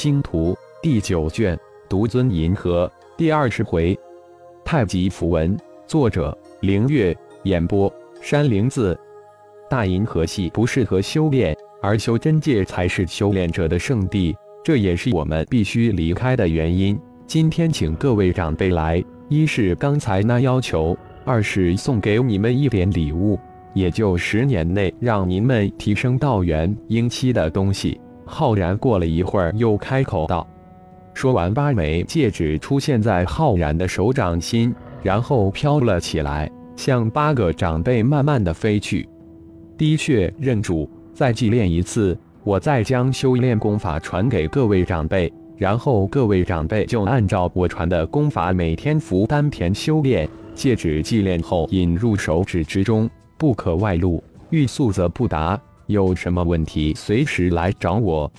星图第九卷，独尊银河第二十回，太极符文，作者凌月，演播山灵子。大银河系不适合修炼，而修真界才是修炼者的圣地，这也是我们必须离开的原因。今天请各位长辈来，一是刚才那要求，二是送给你们一点礼物，也就十年内让您们提升道元婴期的东西。浩然过了一会儿，又开口道：“说完，八枚戒指出现在浩然的手掌心，然后飘了起来，向八个长辈慢慢的飞去。滴血认主，再祭炼一次，我再将修炼功法传给各位长辈，然后各位长辈就按照我传的功法，每天服丹田修炼。戒指祭炼后，引入手指之中，不可外露。欲速则不达。”有什么问题，随时来找我。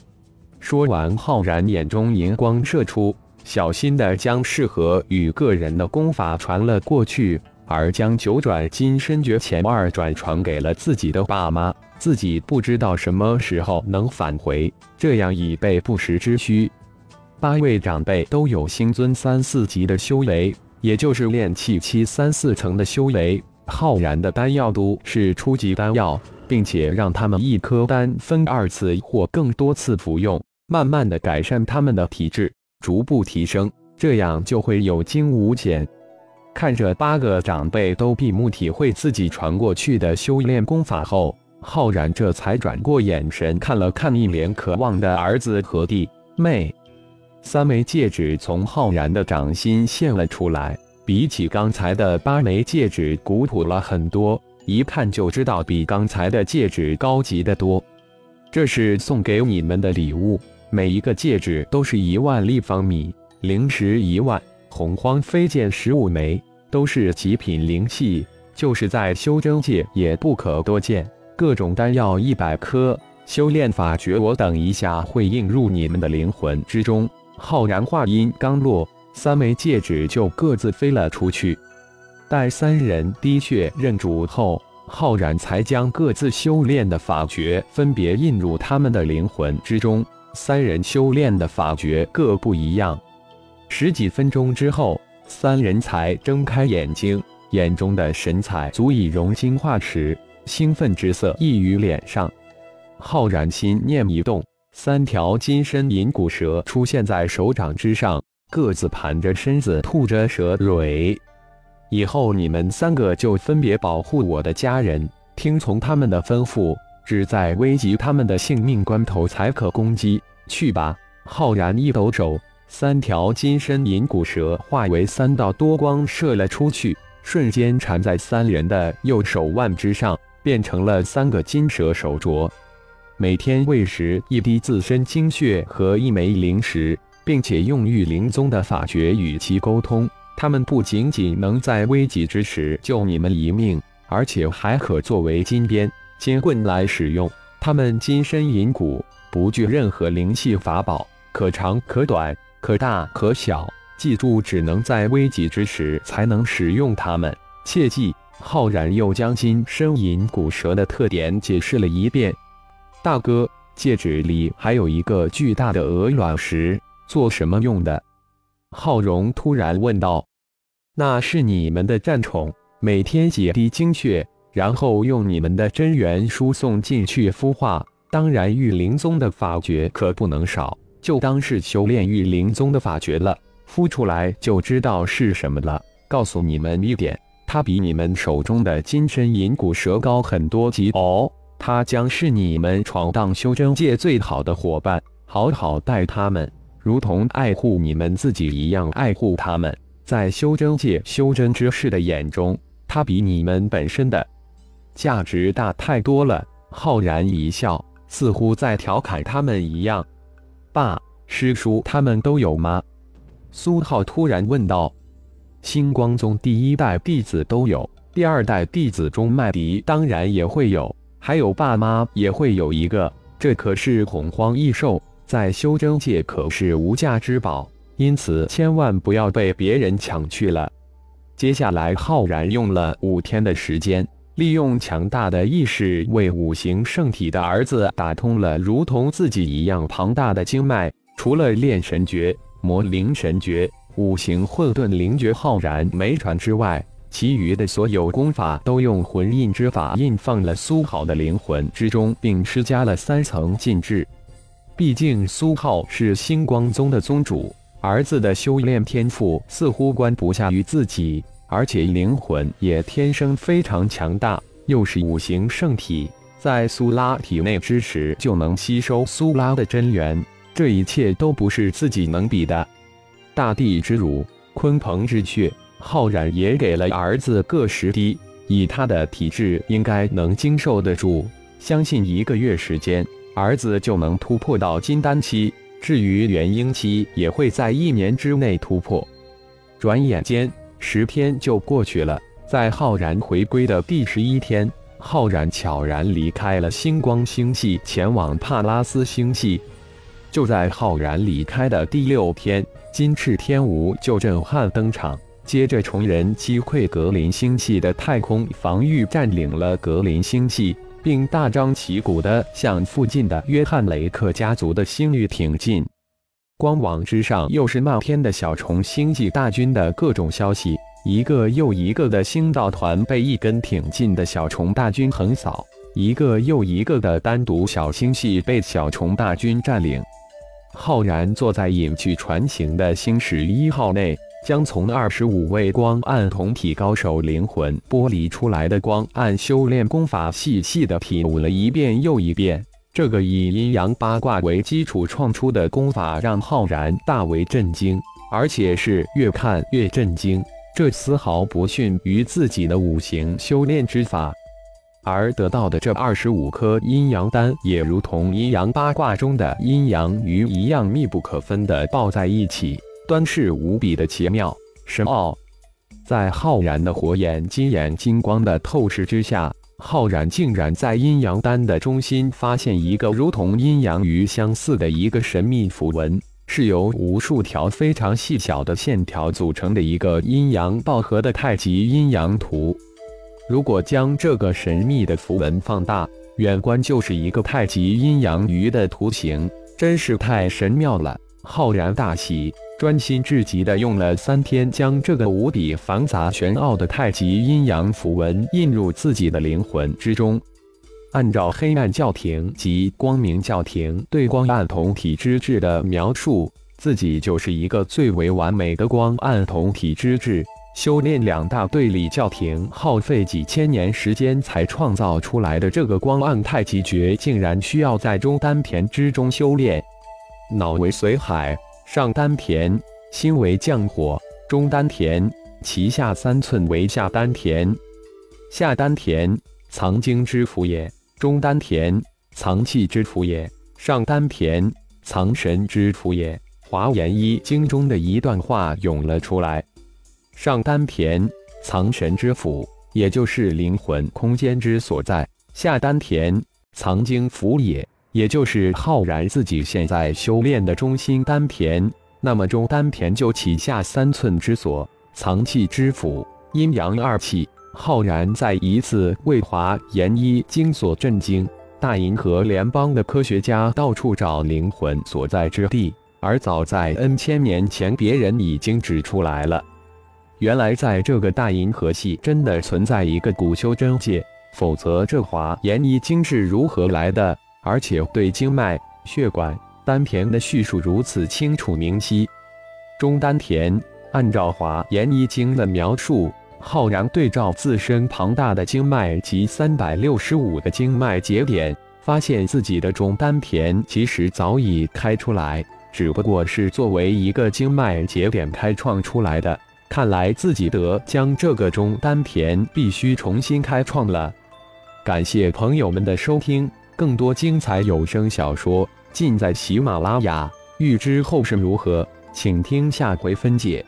说完，浩然眼中银光射出，小心的将适合与个人的功法传了过去，而将九转金身诀前二转传给了自己的爸妈。自己不知道什么时候能返回，这样以备不时之需。八位长辈都有星尊三四级的修为，也就是炼气期三四层的修为。浩然的丹药都是初级丹药。并且让他们一颗丹分二次或更多次服用，慢慢的改善他们的体质，逐步提升，这样就会有惊无险。看着八个长辈都闭目体会自己传过去的修炼功法后，浩然这才转过眼神看了看一脸渴望的儿子和弟妹。三枚戒指从浩然的掌心现了出来，比起刚才的八枚戒指古朴了很多。一看就知道比刚才的戒指高级的多，这是送给你们的礼物。每一个戒指都是一万立方米，灵石一万，洪荒飞剑十五枚，都是极品灵器，就是在修真界也不可多见。各种丹药一百颗，修炼法诀我等一下会映入你们的灵魂之中。浩然话音刚落，三枚戒指就各自飞了出去。待三人滴血认主后，浩然才将各自修炼的法诀分别印入他们的灵魂之中。三人修炼的法诀各不一样。十几分钟之后，三人才睁开眼睛，眼中的神采足以融金化石，兴奋之色溢于脸上。浩然心念一动，三条金身银骨蛇出现在手掌之上，各自盘着身子，吐着蛇蕊。以后你们三个就分别保护我的家人，听从他们的吩咐，只在危及他们的性命关头才可攻击。去吧！浩然一抖手，三条金身银骨蛇化为三道多光射了出去，瞬间缠在三人的右手腕之上，变成了三个金蛇手镯。每天喂食一滴自身精血和一枚灵石，并且用玉灵宗的法诀与其沟通。他们不仅仅能在危急之时救你们一命，而且还可作为金鞭、金棍来使用。他们金身银骨，不惧任何灵气法宝，可长可短，可大可小。记住，只能在危急之时才能使用它们。切记！浩然又将金身银骨蛇的特点解释了一遍。大哥，戒指里还有一个巨大的鹅卵石，做什么用的？浩荣突然问道。那是你们的战宠，每天几滴精血，然后用你们的真元输送进去孵化。当然，玉灵宗的法诀可不能少，就当是修炼玉灵宗的法诀了。孵出来就知道是什么了。告诉你们一点，它比你们手中的金身银骨蛇高很多级哦。它将是你们闯荡修真界最好的伙伴，好好待他们，如同爱护你们自己一样爱护他们。在修真界修真之士的眼中，他比你们本身的价值大太多了。浩然一笑，似乎在调侃他们一样。爸，师叔他们都有吗？苏浩突然问道。星光宗第一代弟子都有，第二代弟子中麦迪当然也会有，还有爸妈也会有一个。这可是洪荒异兽，在修真界可是无价之宝。因此，千万不要被别人抢去了。接下来，浩然用了五天的时间，利用强大的意识，为五行圣体的儿子打通了如同自己一样庞大的经脉，除了炼神诀、魔灵神诀、五行混沌灵诀浩然没传之外，其余的所有功法都用魂印之法印放了苏浩的灵魂之中，并施加了三层禁制。毕竟苏浩是星光宗的宗主，儿子的修炼天赋似乎关不下于自己，而且灵魂也天生非常强大，又是五行圣体，在苏拉体内之时就能吸收苏拉的真元，这一切都不是自己能比的。大地之乳，鲲鹏之血，浩然也给了儿子各十滴，以他的体质，应该能经受得住，相信一个月时间。儿子就能突破到金丹期，至于元婴期，也会在一年之内突破。转眼间，十天就过去了。在浩然回归的第十一天，浩然悄然离开了星光星系，前往帕拉斯星系。就在浩然离开的第六天，金翅天吴就震撼登场，接着虫人击溃格林星系的太空防御，占领了格林星系。并大张旗鼓地向附近的约翰雷克家族的星域挺进。光网之上又是漫天的小虫星际大军的各种消息，一个又一个的星道团被一根挺进的小虫大军横扫，一个又一个的单独小星系被小虫大军占领。浩然坐在隐去船型的星矢一号内。将从二十五位光暗同体高手灵魂剥离出来的光暗修炼功法细细的体悟了一遍又一遍。这个以阴阳八卦为基础创出的功法让浩然大为震惊，而且是越看越震惊。这丝毫不逊于自己的五行修炼之法，而得到的这二十五颗阴阳丹也如同阴阳八卦中的阴阳鱼一样密不可分地抱在一起。端是无比的奇妙深奥，在浩然的火眼金眼金光的透视之下，浩然竟然在阴阳丹的中心发现一个如同阴阳鱼相似的一个神秘符文，是由无数条非常细小的线条组成的一个阴阳抱合的太极阴阳图。如果将这个神秘的符文放大，远观就是一个太极阴阳鱼的图形，真是太神妙了。浩然大喜。专心至极地用了三天，将这个无比繁杂玄奥的太极阴阳符文印入自己的灵魂之中。按照黑暗教廷及光明教廷对光暗同体之质的描述，自己就是一个最为完美的光暗同体之质。修炼两大对立教廷耗费几千年时间才创造出来的这个光暗太极诀，竟然需要在中丹田之中修炼。脑为髓海。上丹田，心为降火；中丹田，其下三寸为下丹田。下丹田藏精之府也，中丹田藏气之府也，上丹田藏神之府也。华严一经中的一段话涌了出来：上丹田藏神之府，也就是灵魂空间之所在；下丹田藏精府也。也就是浩然自己现在修炼的中心丹田，那么中丹田就起下三寸之所，藏气之府，阴阳二气。浩然再一次为华严一经所震惊。大银河联邦的科学家到处找灵魂所在之地，而早在 N 千年前，别人已经指出来了。原来在这个大银河系真的存在一个古修真界，否则这华严一经是如何来的？而且对经脉、血管、丹田的叙述如此清楚明晰。中丹田，按照华严一经的描述，浩然对照自身庞大的经脉及三百六十五个经脉节点，发现自己的中丹田其实早已开出来，只不过是作为一个经脉节点开创出来的。看来自己得将这个中丹田必须重新开创了。感谢朋友们的收听。更多精彩有声小说尽在喜马拉雅，欲知后事如何，请听下回分解。